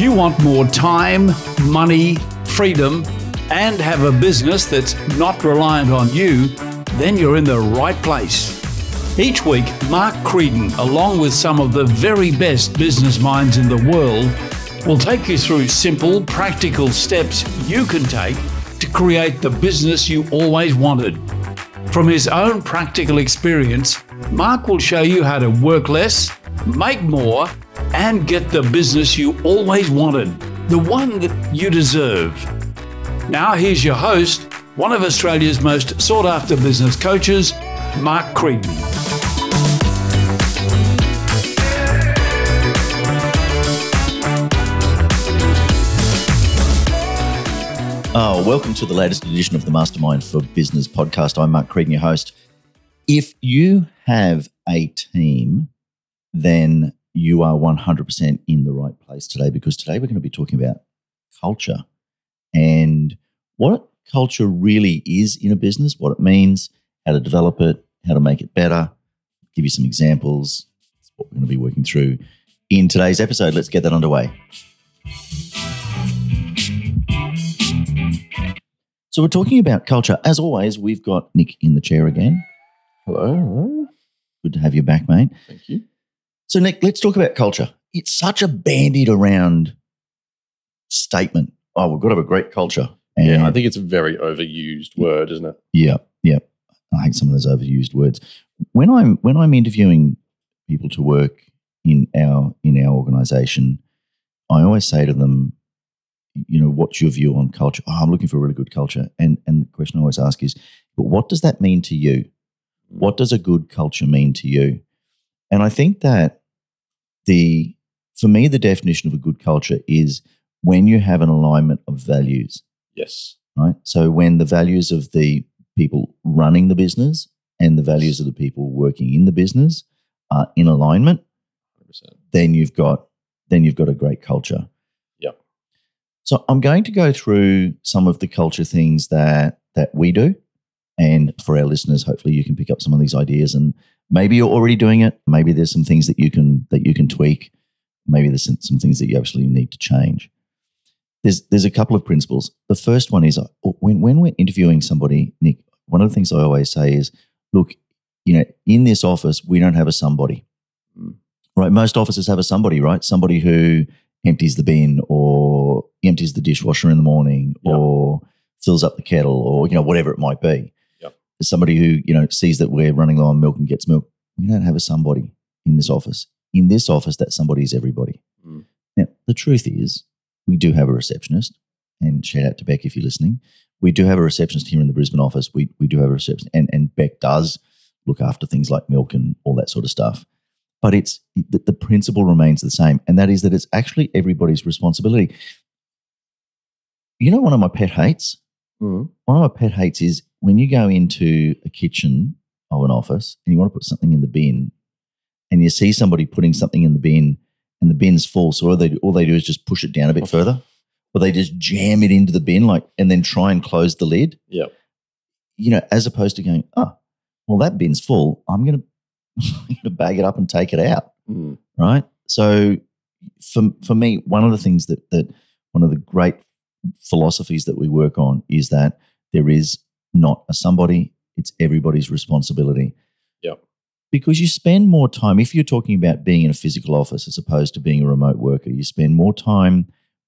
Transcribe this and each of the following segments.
You want more time, money, freedom, and have a business that's not reliant on you, then you're in the right place. Each week, Mark Creedon, along with some of the very best business minds in the world, will take you through simple, practical steps you can take to create the business you always wanted. From his own practical experience, Mark will show you how to work less, make more, and get the business you always wanted, the one that you deserve. Now, here's your host, one of Australia's most sought after business coaches, Mark Creedon. Oh, welcome to the latest edition of the Mastermind for Business podcast. I'm Mark Creedon, your host. If you have a team, then you are 100% in the right place today because today we're going to be talking about culture and what culture really is in a business, what it means, how to develop it, how to make it better, give you some examples. That's what we're going to be working through in today's episode. Let's get that underway. So we're talking about culture. As always, we've got Nick in the chair again. Hello. hello. Good to have you back, mate. Thank you. So, Nick, let's talk about culture. It's such a bandied around statement. Oh, we've got to have a great culture. And Yeah, I think it's a very overused word, isn't it? yeah, yeah. I hate some of those overused words. When I'm when I'm interviewing people to work in our in our organization, I always say to them, you know, what's your view on culture? Oh, I'm looking for a really good culture. And and the question I always ask is, but what does that mean to you? Hmm. What does a good culture mean to you? And I think that the for me, the definition of a good culture is when you have an alignment of values, Yes. right? So when the values of the people running the business and the values of the people working in the business are in alignment, 100%. then you've got then you've got a great culture. Yeah. So I'm going to go through some of the culture things that that we do, and for our listeners, hopefully you can pick up some of these ideas. And maybe you're already doing it. Maybe there's some things that you can that you can tweak. Maybe there's some, some things that you absolutely need to change. There's there's a couple of principles. The first one is uh, when when we're interviewing somebody, Nick. One of the things I always say is, look, you know, in this office we don't have a somebody Mm. right? Most offices have a somebody, right? Somebody who empties the bin or empties the dishwasher in the morning Yep. or fills up the kettle or, you know, whatever it might be. There's somebody who, you know, sees that we're running low on milk and gets milk. We don't have a somebody in this office. In this office, that somebody is everybody. Mm. Now, the truth is, we do have a receptionist, and shout out to Beck if you're listening. We do have a receptionist here in the Brisbane office. We, we do have a receptionist, and, and Beck does look after things like milk and all that sort of stuff but it's the, the principle remains the same, and that is that it's actually everybody's responsibility. You know, one of my pet hates. Mm. One of my pet hates is when you go into a kitchen of an office and you want to put something in the bin, and you see somebody putting something in the bin, and the bin's full. So all they all they do is just push it down a bit further, or they just jam it into the bin, like, and then try and close the lid. Yep. You know, as opposed to going, oh, well, that bin's full. I'm I'm gonna bag it up and take it out Mm. right? So for for me, one of the things that that one of the great philosophies that we work on is that there is not a somebody; it's everybody's responsibility. Yeah. Because you spend more time if you're talking about being in a physical office as opposed to being a remote worker. You spend more time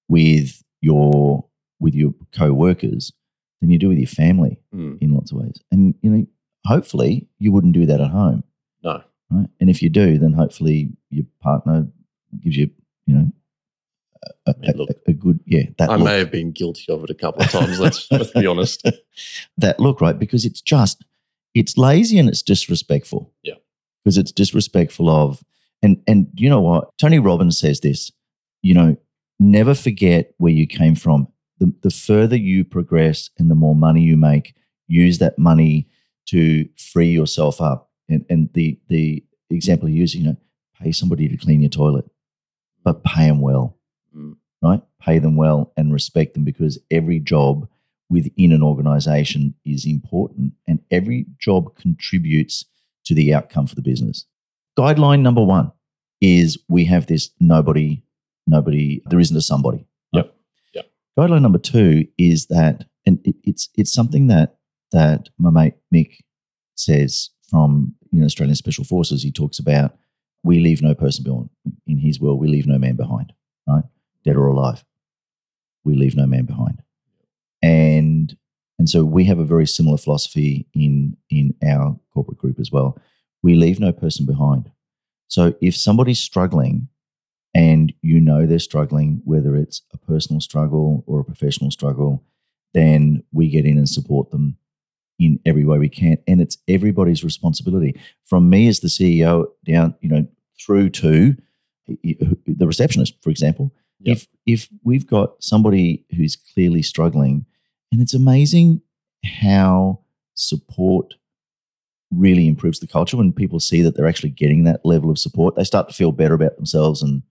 with your with your co-workers than you do with your family Mm. in lots of ways. And you know, hopefully, you wouldn't do that at home No. right? And if you do, then hopefully your partner gives you, you know, a, I mean, look, a- a good, yeah, that I look, may have been guilty of it a couple of times. Let's, let's be honest. that look, right? Because it's just, it's lazy and it's disrespectful. Yeah. Because it's disrespectful of, and and you know what? Tony Robbins says this. You know, never forget where you came from. The the further you progress and the more money you make, use that money to free yourself up. And and the the example he used, you know, pay somebody to clean your toilet, but pay them well Mm. right? Pay them well and respect them because every job within an organization is important and every job contributes to the outcome for the business. Guideline number one is we have this nobody nobody, there isn't a somebody. Yep. Yep. Guideline number two is that, and it, it's it's something that that my mate Mick says from you know Australian Special Forces. He talks about we leave no person behind. In his world, we leave no man behind. Right, dead or alive, we leave no man behind. And and so we have a very similar philosophy in in our corporate group as well. We leave no person behind. So if somebody's struggling and you know they're struggling, whether it's a personal struggle or a professional struggle, then we get in and support them in every way we can. And it's everybody's responsibility. From me as the CEO down, you know, through to the receptionist, for example. Yep. If if we've got somebody who's clearly struggling, and it's amazing how support really improves the culture when people see that they're actually getting that level of support, they start to feel better about themselves and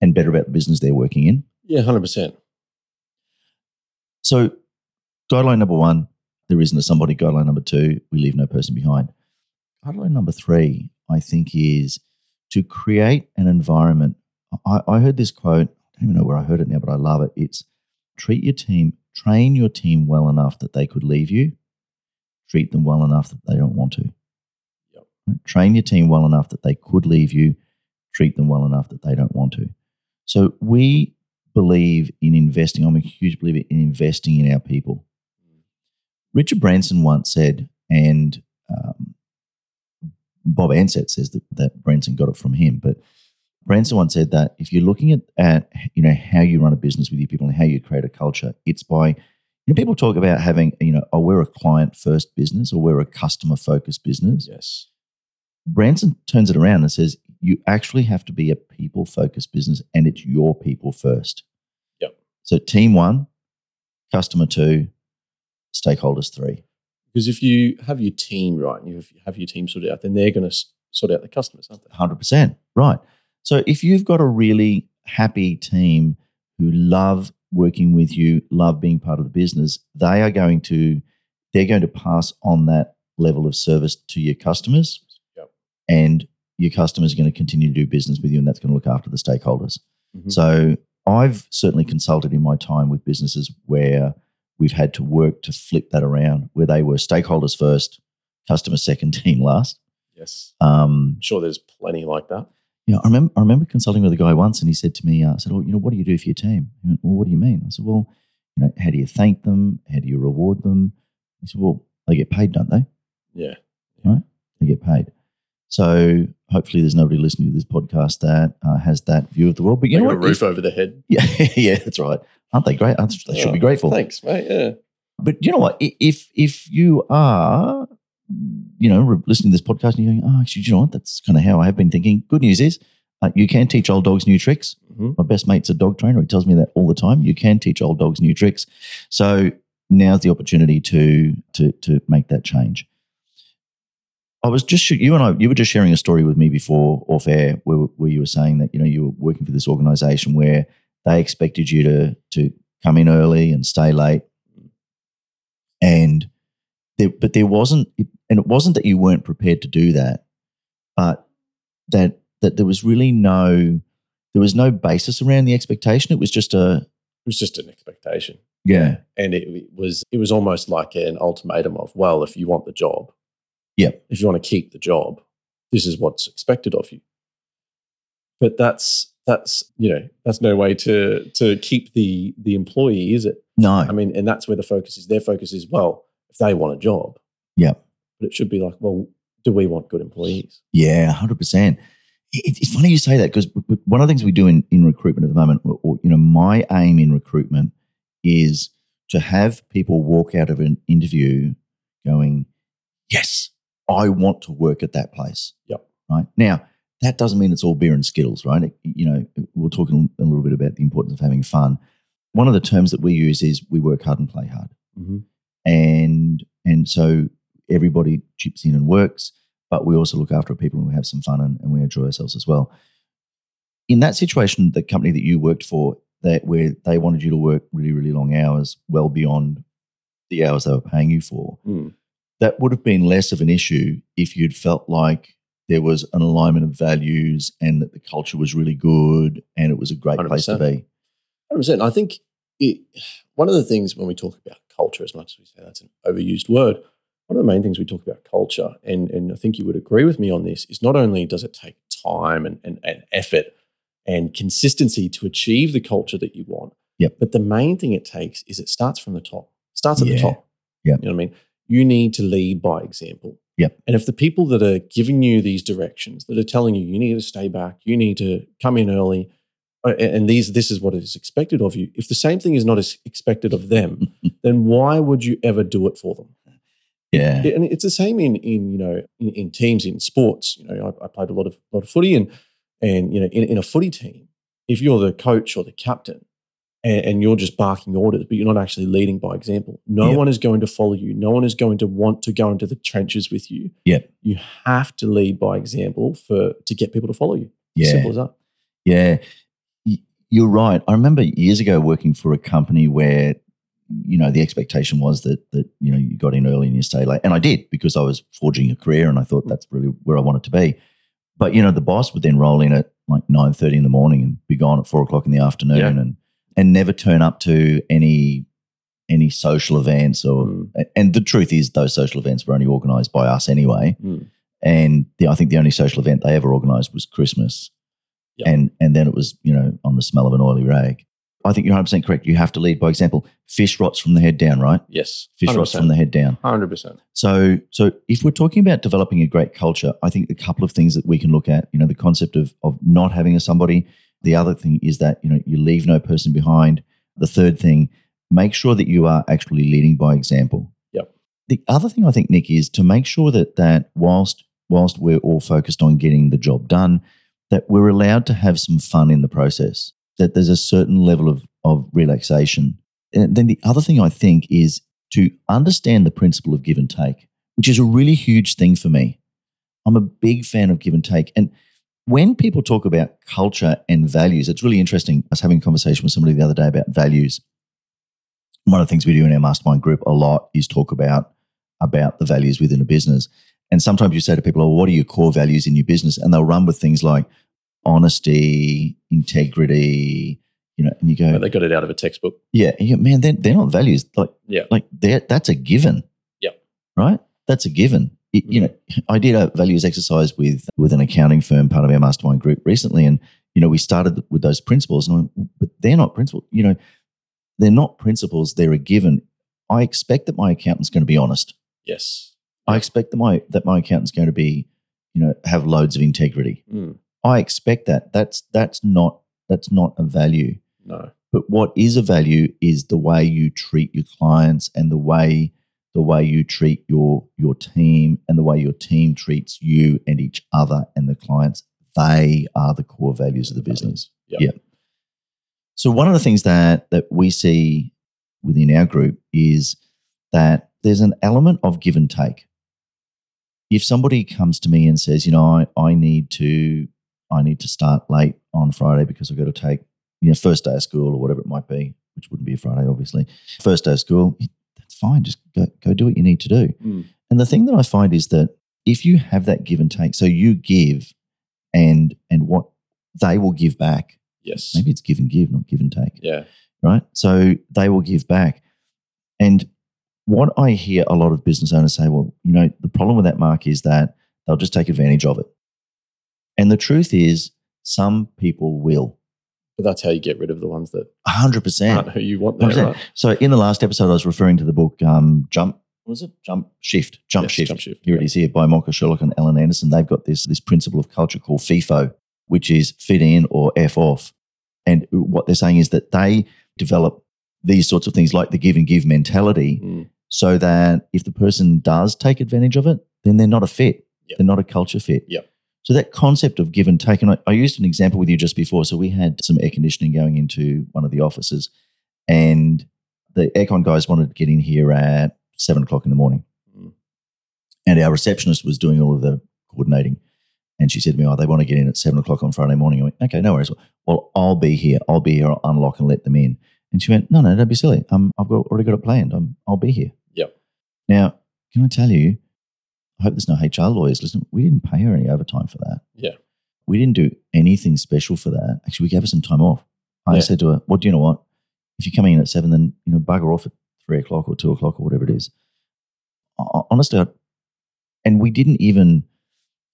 and better about the business they're working in. Yeah, hundred percent. So, guideline number one, there isn't a somebody. Guideline number two, we leave no person behind. Guideline number three, I think, is to create an environment. I, I heard this quote, don't even know where I heard it now, but I love it. It's treat your team, train your team well enough that they could leave you, treat them well enough that they don't want to. Yep. Train your team well enough that they could leave you, treat them well enough that they don't want to. So we believe in investing. I'm a huge believer in investing in our people. Richard Branson once said, and um, Bob Ansett says that, that Branson got it from him, but Branson once said that if you're looking at, at you know how you run a business with your people and how you create a culture, it's by you know people talk about having you know oh we're a client first business or we're a customer focused business. Yes. Branson turns it around and says you actually have to be a people focused business and it's your people first. Yep. So team one, customer two, stakeholders three. Because if you have your team right and you have your team sorted out, then they're going to sort out the customers, aren't they? Hundred percent, right? So if you've got a really happy team who love working with you, love being part of the business, they are going to they're going to pass on that level of service to your customers, Yep. and your customers are going to continue to do business with you, and that's going to look after the stakeholders. Mhm. So I've certainly consulted in my time with businesses where we've had to work to flip that around, where they were stakeholders first, customer second, team last. Yes. Um, sure there's plenty like that. You know, I remember I remember consulting with a guy once, and he said to me, uh, "I said, oh, you know, what do you do for your team?" He went, "Well, what do you mean?" I said, "Well, you know, how do you thank them? How do you reward them?" He said, "Well, they get paid, don't they? Yeah. Right? They get paid." So hopefully, there's nobody listening to this podcast that uh, has that view of the world. But you They know got what? a roof over their head. Yeah, yeah, that's right. Aren't they great? Aren't they should be grateful. Thanks, mate. Yeah. But you know what? If if you are, you know, re- listening to this podcast and you're going, oh, actually, do you know what? That's kind of how I have been thinking. Good news is, uh, you can teach old dogs new tricks. hmm My best mate's a dog trainer. He tells me that all the time. You can teach old dogs new tricks. So now's the opportunity to to to make that change. I was just you and I. You were just sharing a story with me before off air, where, where you were saying that you know you were working for this organisation where they expected you to to come in early and stay late, and there, but there wasn't, and it wasn't that you weren't prepared to do that, but that that there was really no there was no basis around the expectation. It was just a It was just an expectation. yeah, And it, it was it was almost like an ultimatum of, well, if you want the job, Yep. if you want to keep the job, this is what's expected of you. But that's that's you know that's no way to to keep the the employee, is it? no, I mean, and that's where the focus is. Their focus is well, if they want a job, Yep. But it should be like, well, do we want good employees? Yeah, hundred percent. It's funny you say that because one of the things we do in, in recruitment at the moment, or, or, you know, my aim in recruitment is to have people walk out of an interview going, "Yes, I want to work at that place." Yep. Right now, that doesn't mean it's all beer and skittles, right? It- you know, we'll talk a little bit about the importance of having fun. One of the terms that we use is we work hard and play hard Mm-hmm. and and so everybody chips in and works but we also look after people and we have some fun and, and we enjoy ourselves as well in that situation the company that you worked for that where they wanted you to work really really long hours well beyond the hours they were paying you for Mm. that would have been less of an issue if you'd felt like there was an alignment of values and that the culture was really good and it was a great place to be. 100%. I think it, one of the things when we talk about culture, as much as we say that's an overused word, one of the main things we talk about culture, and, and I think you would agree with me on this, is not only does it take time and, and, and effort and consistency to achieve the culture that you want, Yep. but the main thing it takes is it starts from the top, starts at Yeah. the top. Yep. You know what I mean? You need to lead by example. Yep. And if the people that are giving you these directions, that are telling you you need to stay back, you need to come in early, uh, and these this is what is expected of you. If the same thing is not expected of them, then why would you ever do it for them? Yeah. And it's the same in in you know in, in teams in sports. You know, I, I played a lot of lot of footy, and and you know in, in a footy team, if you're the coach or the captain, and, and you're just barking orders, but you're not actually leading by example, no Yep. one is going to follow you. No one is going to want to go into the trenches with you. Yep. You have to lead by example for to get people to follow you. Yeah. Simple as that. Yeah, you're right. I remember years ago working for a company where, you know, the expectation was that that you know you got in early and you stay late, and I did because I was forging a career, and I thought that's really where I wanted to be. But you know, the boss would then roll in at like nine thirty in the morning and be gone at four o'clock in the afternoon, Yeah. and and never turn up to any any social events or. Mm, And the truth is, those social events were only organised by us anyway. mm. And the, I think the only social event they ever organised was Christmas, and and then it was you know on the smell of an oily rag. I think you're 100 percent correct. You have to lead by example. Fish rots from the head down, right? Yes, Fish rots from the head down. hundred percent. So so if we're talking about developing a great culture, I think a couple of things that we can look at. You know, the concept of of not having a somebody. The other thing is that you know you leave no person behind. The third thing, make sure that you are actually leading by example. Yep. The other thing I think, Nick, is to make sure that that whilst whilst we're all focused on getting the job done, that we're allowed to have some fun in the process. That there's a certain level of of relaxation. And then the other thing I think is to understand the principle of give and take, which is a really huge thing for me. I'm a big fan of give and take. And when people talk about culture and values, it's really interesting. I was having a conversation with somebody the other day about values. One of the things we do in our mastermind group a lot is talk about about the values within a business. And sometimes you say to people, "Oh, what are your core values in your business?" And they'll run with things like honesty, integrity, you know, and you go, But they got it out of a textbook. yeah, and you go, man, they're, they're not values. Like, Yeah. like they're, that's a given. Yeah. Right? That's a given. It- You know, I did a values exercise with with an accounting firm, part of our mastermind group recently, and you know, we started with those principles, and I went, but they're not principles. You know, they're not principles. They're a given. I expect that my accountant's going to be honest. Yes. I expect that my that my accountant's going to be, you know, have loads of integrity. Mm, I expect that. That's that's not that's not a value. no. But what is a value is the way you treat your clients and the way the way you treat your your team and the way your team treats you and each other and the clients. They are the core values of the business. Yep. Yeah. So one of the things that that we see within our group is that there's an element of give and take. If somebody comes to me and says, you know, I, I need to I need to start late on Friday because I've got to take you know, first day of school or whatever it might be, which wouldn't be a Friday, obviously. First day of school, that's fine. Just go, go do what you need to do. Mm, And the thing that I find is that if you have that give and take, so you give and and what they will give back. yes. Maybe it's give and give, not give and take Yeah. right? So they will give back. And what I hear a lot of business owners say, well, you know, the problem with that, Mark, is that they'll just take advantage of it. And the truth is, some people will. But that's how you get rid of the ones that 100%. aren't who you want there, right? So in the last episode, I was referring to the book um, Jump. What was it? Jump Shift. Jump Yes, Shift. Jump Shift. Here it is here by Michael Sherlock and Alan Anderson. They've got this this principle of culture called FIFO, which is fit in or F off. And what they're saying is that they develop these sorts of things like the give and give mentality Mm, so that if the person does take advantage of it, then they're not a fit. Yep. They're not a culture fit. Yep. So that concept of give and take, and I, I used an example with you just before. So we had some air conditioning going into one of the offices, and the aircon guys wanted to get in here at seven o'clock in the morning. Mm. And our receptionist was doing all of the coordinating. And she said to me, Oh, they want to get in at seven o'clock on Friday morning. I went, Okay, no worries. Well, I'll be here. I'll be here. I'll unlock and let them in. And she went, No, no, don't be silly. Um, I've got, already got it planned. I'm, I'll be here. Yep. Now, can I tell you, I hope there's no HR lawyers listening. We didn't pay her any overtime for that. Yeah. We didn't do anything special for that. Actually, we gave her some time off. I Yeah. said to her, "Well, do you know what? If you're coming in at seven, then you know bugger off at three o'clock or two o'clock or whatever it is." Ho- Honestly, I- and we didn't even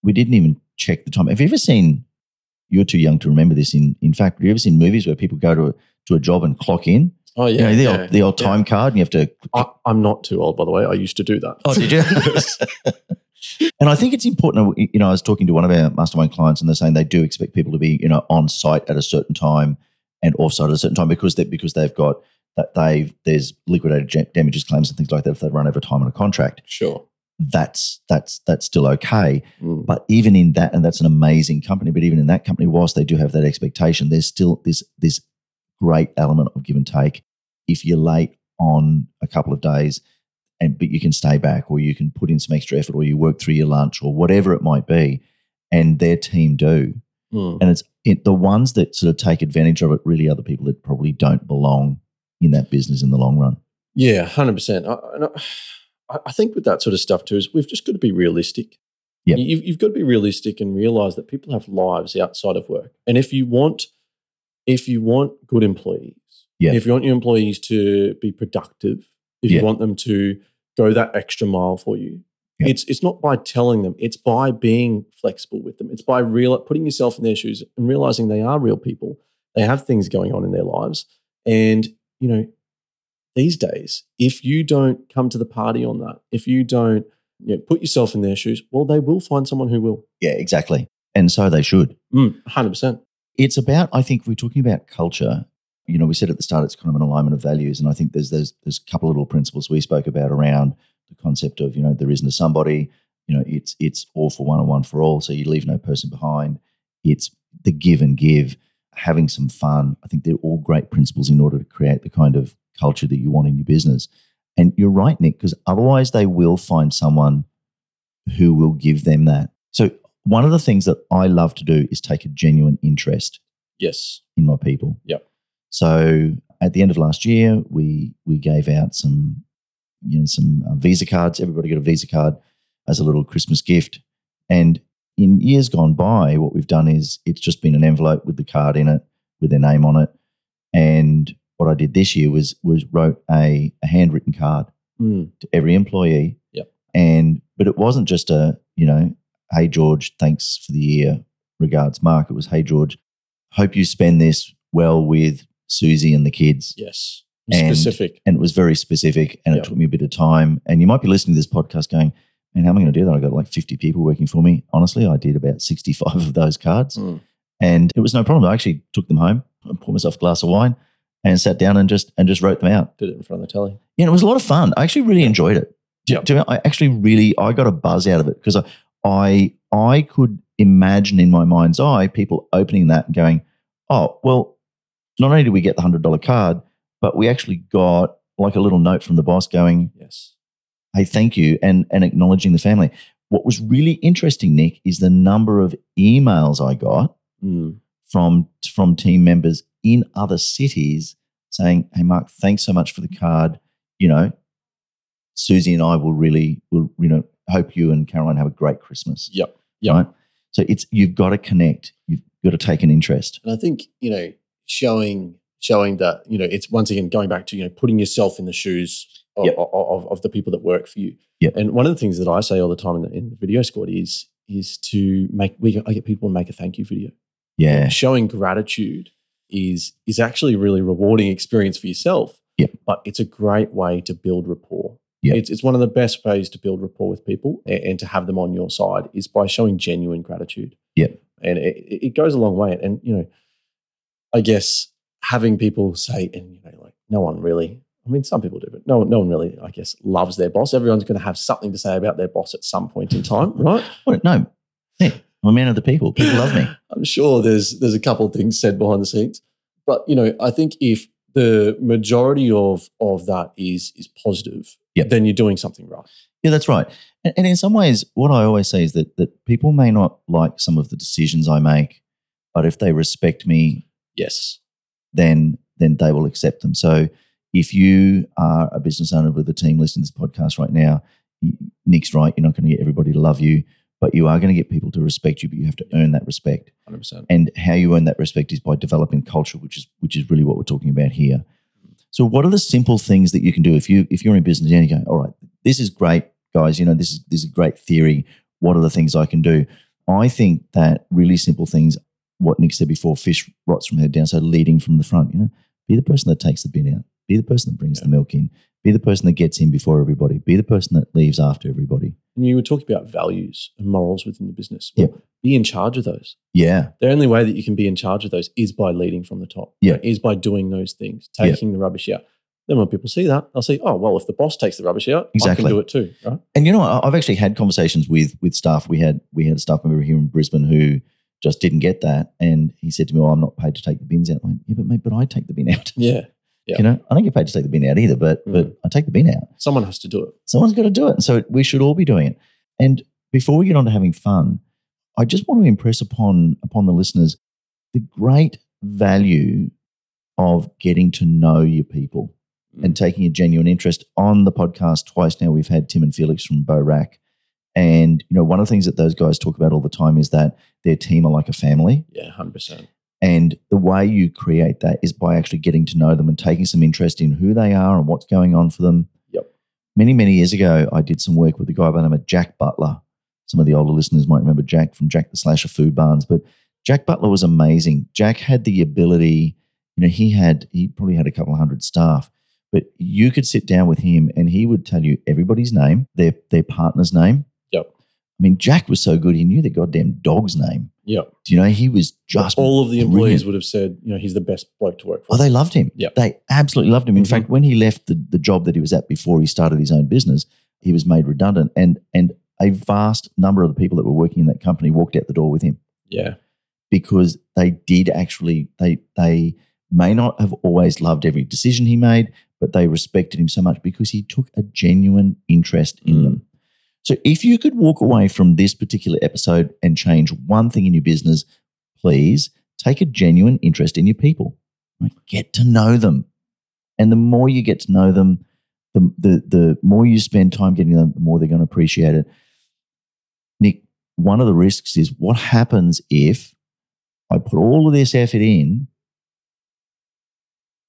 we didn't even check the time. Have you ever seen? You're too young to remember this. In in fact, have you ever seen movies where people go to a, to a job and clock in? Oh You yeah, know, the yeah, old, the old yeah. time card, and you have to I, I'm not too old, by the way. I used to do that. Oh, did you? and I think it's important. You know, I was talking to one of our mastermind clients, and they're saying they do expect people to be, you know, on site at a certain time and off site at a certain time because they because they've got that they there's liquidated damages claims and things like that if they run over time on a contract. sure. That's that's that's still okay. Mm. But even in that, and that's an amazing company. But even in that company, whilst they do have that expectation, there's still this this great element of give and take. If you're late on a couple of days, and but you can stay back, or you can put in some extra effort, or you work through your lunch, or whatever it might be, and their team do, Mm. and it's it, the ones that sort of take advantage of it. Really, are the people that probably don't belong in that business in the long run. Yeah, hundred percent. I, I- I think with that sort of stuff too is we've just got to be realistic. Yep. You've, you've got to be realistic and realize that people have lives outside of work. And if you want, if you want good employees, Yeah. if you want your employees to be productive, if Yeah. you want them to go that extra mile for you, Yeah. it's it's not by telling them. It's by being flexible with them. It's by real putting yourself in their shoes and realizing they are real people. They have things going on in their lives, and you know these days, if you don't come to the party on that, if you don't you know, put yourself in their shoes, well, they will find someone who will. Yeah, exactly. And so they should. Mm, hundred percent. It's about i think we're talking about culture. You know we said at the start it's kind of an alignment of values and i think there's there's there's a couple of little principles we spoke about around the concept of you know there isn't a somebody. You know it's it's all for one and one for all so you leave no person behind. It's the give and give having some fun. I think they're all great principles in order to create the kind of culture that you want in your business. And you're right nick because otherwise they will find someone who will give them that. So one of the things that I love to do is take a genuine interest Yes. in my people. Yep. So at the end of last year, we we gave out some, you know, some uh, Visa cards. Everybody got a Visa card as a little Christmas gift. And in years gone by, what we've done is it's just been an envelope with the card in it, with their name on it. And what I did this year was was wrote a, a handwritten card Mm. to every employee. Yep. And but it wasn't just a, you know, hey George, thanks for the year. Regards, Mark. It was, hey George, hope you spend this well with Susie and the kids. Yes. And- Specific. And it was very specific and Yep. it took me a bit of time. And you might be listening to this podcast going, and how am I going to do that? I got like 50 people working for me. Honestly, I did about 65 of those cards. Mm. And it was no problem. I actually took them home and poured myself a glass of wine and sat down and just and just wrote them out. Did it in front of the telly. Yeah, it was a lot of fun. I actually really enjoyed it. Yep. I actually really I got a buzz out of it because I, I I could imagine in my mind's eye people opening that and going, oh well, not only did we get the hundred dollar card, but we actually got like a little note from the boss going, Yes. hey, thank you, and and acknowledging the family. What was really interesting, Nick, is the number of emails I got Mm. from from team members in other cities saying, "Hey, Mark, thanks so much for the card. You know, Susie and I will really will you know hope you and Caroline have a great Christmas." Yep. Yep. Right. So it's you've got to connect. You've got to take an interest. And I think, you know, showing showing that, you know, it's once again going back to, you know, putting yourself in the shoes of, Yep. of, of, of the people that work for you. Yep. And one of the things that I say all the time in the, in the video squad is is to make we I get people to make a thank you video. Yeah. Showing gratitude is is actually a really rewarding experience for yourself. Yep. But it's a great way to build rapport. Yep. It's, it's one of the best ways to build rapport with people and, and to have them on your side is by showing genuine gratitude. Yep. And it, it goes a long way. And, you know, I guess having people say, and, you know, like no one really, I mean, some people do, but no, one- no one really, I guess, loves their boss. Everyone's going to have something to say about their boss at some point in time, right? No, Nick, I'm a man of the people. People love me. I'm sure there's there's a couple of things said behind the scenes, but you know, I think if the majority of of that is is positive, Yep. then you're doing something right. Yeah, that's right. And, and in some ways, what I always say is that that people may not like some of the decisions I make, but if they respect me Yes. then then they will accept them. So if you are a business owner with a team listening to this podcast right now, Nick's right. You're not going to get everybody to love you, but you are going to get people to respect you. But you have to earn that respect. 100%. And how you earn that respect is by developing culture, which is which is really what we're talking about here. So, what are the simple things that you can do if you if you're in business and you go, all right, this is great, guys. You know, this is this is a great theory. What are the things I can do? I think that really simple things. What Nick said before, fish rots from the head down. So leading from the front. You know, be the person that takes the bin out. Be the person that brings Yeah. the milk in. Be the person that gets in before everybody. Be the person that leaves after everybody. And you were talking about values and morals within the business. Yep. Be in charge of those. Yeah, The only way that you can be in charge of those is by leading from the top. Yeah. Is by doing those things, Yeah. taking the rubbish out. Then when people see that, they'll say, oh, well, if the boss takes the rubbish out, I Exactly. can do it too. Right? and you know, I- I've actually had conversations with with staff. We had we had a staff member here in Brisbane who just didn't get that, and he said to me, "Well, I'm not paid to take the bins out." I went, "Yeah, but mate, but I take the bin out. Yeah. Yeah. You know, I don't get paid to take the bin out either, but Mm. but I take the bin out. Someone has to do it. Someone's got to do it, and so we should all be doing it. And before we get on to having fun, I just want to impress upon upon the listeners the great value of getting to know your people and taking a genuine interest. On the podcast twice now, we've had Tim and Felix from Borac. And, you know, one of the things that those guys talk about all the time is that their team are like a family. Yeah, 100%. And the way you create that is by actually getting to know them and taking some interest in who they are and what's going on for them. Yep. Many, many years ago, I did some work with a guy by the name of Jack Butler. Some of the older listeners might remember Jack from Jack the Slasher Food Barns, but Jack Butler was amazing. Jack had the ability, you know, he had, he probably had a couple of hundred staff, but you could sit down with him and he would tell you everybody's name, their, their partner's name. Yep. I mean, Jack was so good, he knew the goddamn dog's name. Yep. Do you know, he was just All of the employees brilliant. would have said, you know, he's the best bloke to work for. Oh, they loved him. Yeah. They absolutely loved him. In Mhm. fact, when he left the, the job that he was at before he started his own business, he was made redundant. And and a vast number of the people that were working in that company walked out the door with him yeah. because they did actually they they may not have always loved every decision he made, but they respected him so much because he took a genuine interest in Mm. them. So if you could walk away from this particular episode and change one thing in your business, please take a genuine interest in your people. Get to know them. And the more you get to know them, the, the, the more you spend time getting them, the more they're going to appreciate it. Nick, one of the risks is what happens if I put all of this effort in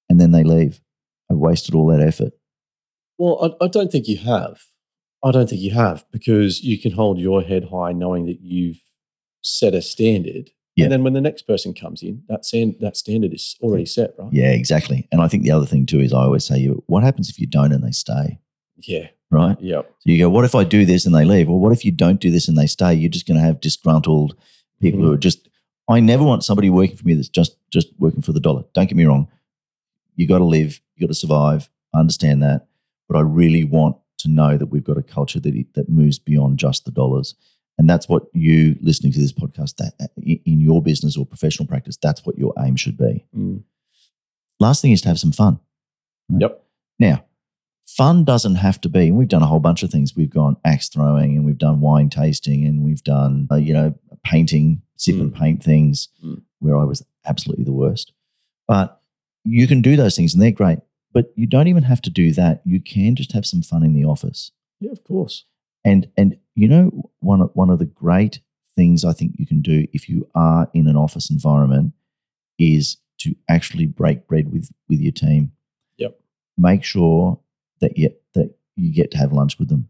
and then they leave? I've wasted all that effort. Well, I, I don't think you have. I don't think you have because you can hold your head high knowing that you've set a standard. Yeah. And then when the next person comes in, that, stand, that standard is already set, right? Yeah, exactly. And I think the other thing too is I always say, you, what happens if you don't and they stay? Yeah. Right? Yep. So you go, what if I do this and they leave? Well, what if you don't do this and they stay? You're just going to have disgruntled people who mm-hmm. are just. I never want somebody working for me that's just just working for the dollar. Don't get me wrong. You got to live. You got to survive. I understand that, but I really want to know that we've got a culture that that moves beyond just the dollars, and that's what you listening to this podcast that in your business or professional practice. That's what your aim should be. Mm. Last thing is to have some fun. Yep. Now, fun doesn't have to be, and we've done a whole bunch of things. We've gone axe throwing and we've done wine tasting and we've done, uh, you know, painting, sip and Mm. paint things Mm. where I was absolutely the worst. But you can do those things and they're great. But you don't even have to do that. You can just have some fun in the office. Yeah, of course. And and you know one of- one of the great things I think you can do if you are in an office environment is to actually break bread with with your team. Yep. Make sure that you that you get to have lunch with them.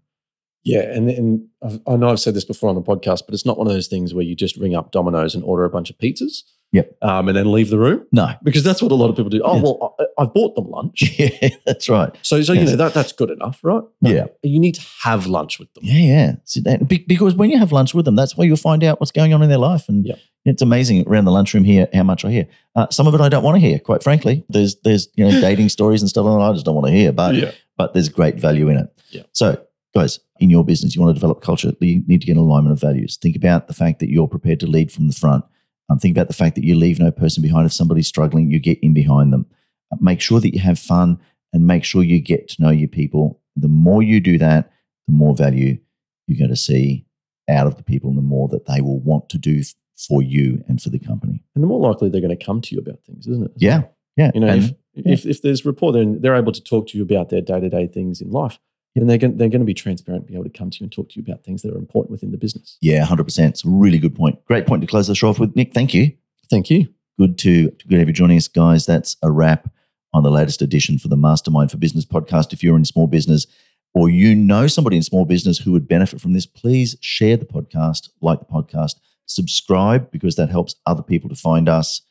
Yeah, and and I've, I know I've said this before on the podcast, but it's not one of those things where you just ring up Domino's and order a bunch of pizzas. Yep. Um, and then leave the room No. because that's what a lot of people do. Oh Yeah. well, I, I've bought them lunch, yeah, that's right. so so Yes. you know that that's good enough, right? No, Yeah. you need to have lunch with them. Yeah, yeah. See that, because when you have lunch with them, that's where you'll find out what's going on in their life. And it's amazing around the lunchroom here how much I hear. Uh, some of it I don't want to hear, quite frankly. There's there's you know dating stories and stuff that I just don't want to hear, but yeah, but there's great value in it. Yeah. So, guys, in your business, you want to develop culture, you need to get an alignment of values. Think about the fact that you're prepared to lead from the front. Um, think about the fact that you leave no person behind. If somebody's struggling, you get in behind them. Uh, make sure that you have fun and make sure you get to know your people. The more you do that, the more value you're going to see out of the people and the more that they will want to do for you and for the company. and the more likely they're going to come to you about things, isn't it? Yeah. Yeah. You know, And- if, if if there's rapport, then they're able to talk to you about their day to day things in life. And they're going, they're going to be transparent, be able to come to you and talk to you about things that are important within the business. Yeah, 100%. It's a really good point. Great point to close the show off with. Nick, thank you. Thank you. Good to, good to have you joining us, guys. That's a wrap on the latest edition for the Mastermind for Business podcast. If you're in small business or you know somebody in small business who would benefit from this, please share the podcast, like the podcast, subscribe because that helps other people to find us.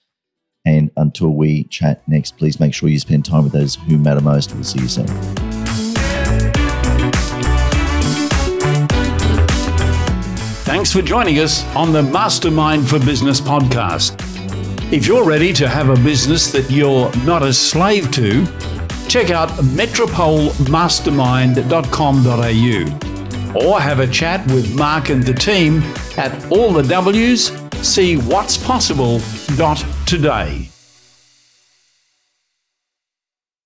And until we chat next, please make sure you spend time with those who matter most. We'll see you soon. Thanks for joining us on the Mastermind for Business podcast. If you're ready to have a business that you're not a slave to, check out metropolemastermind.com.au or have a chat with Mark and the team at all the W's, see what's possible. Today.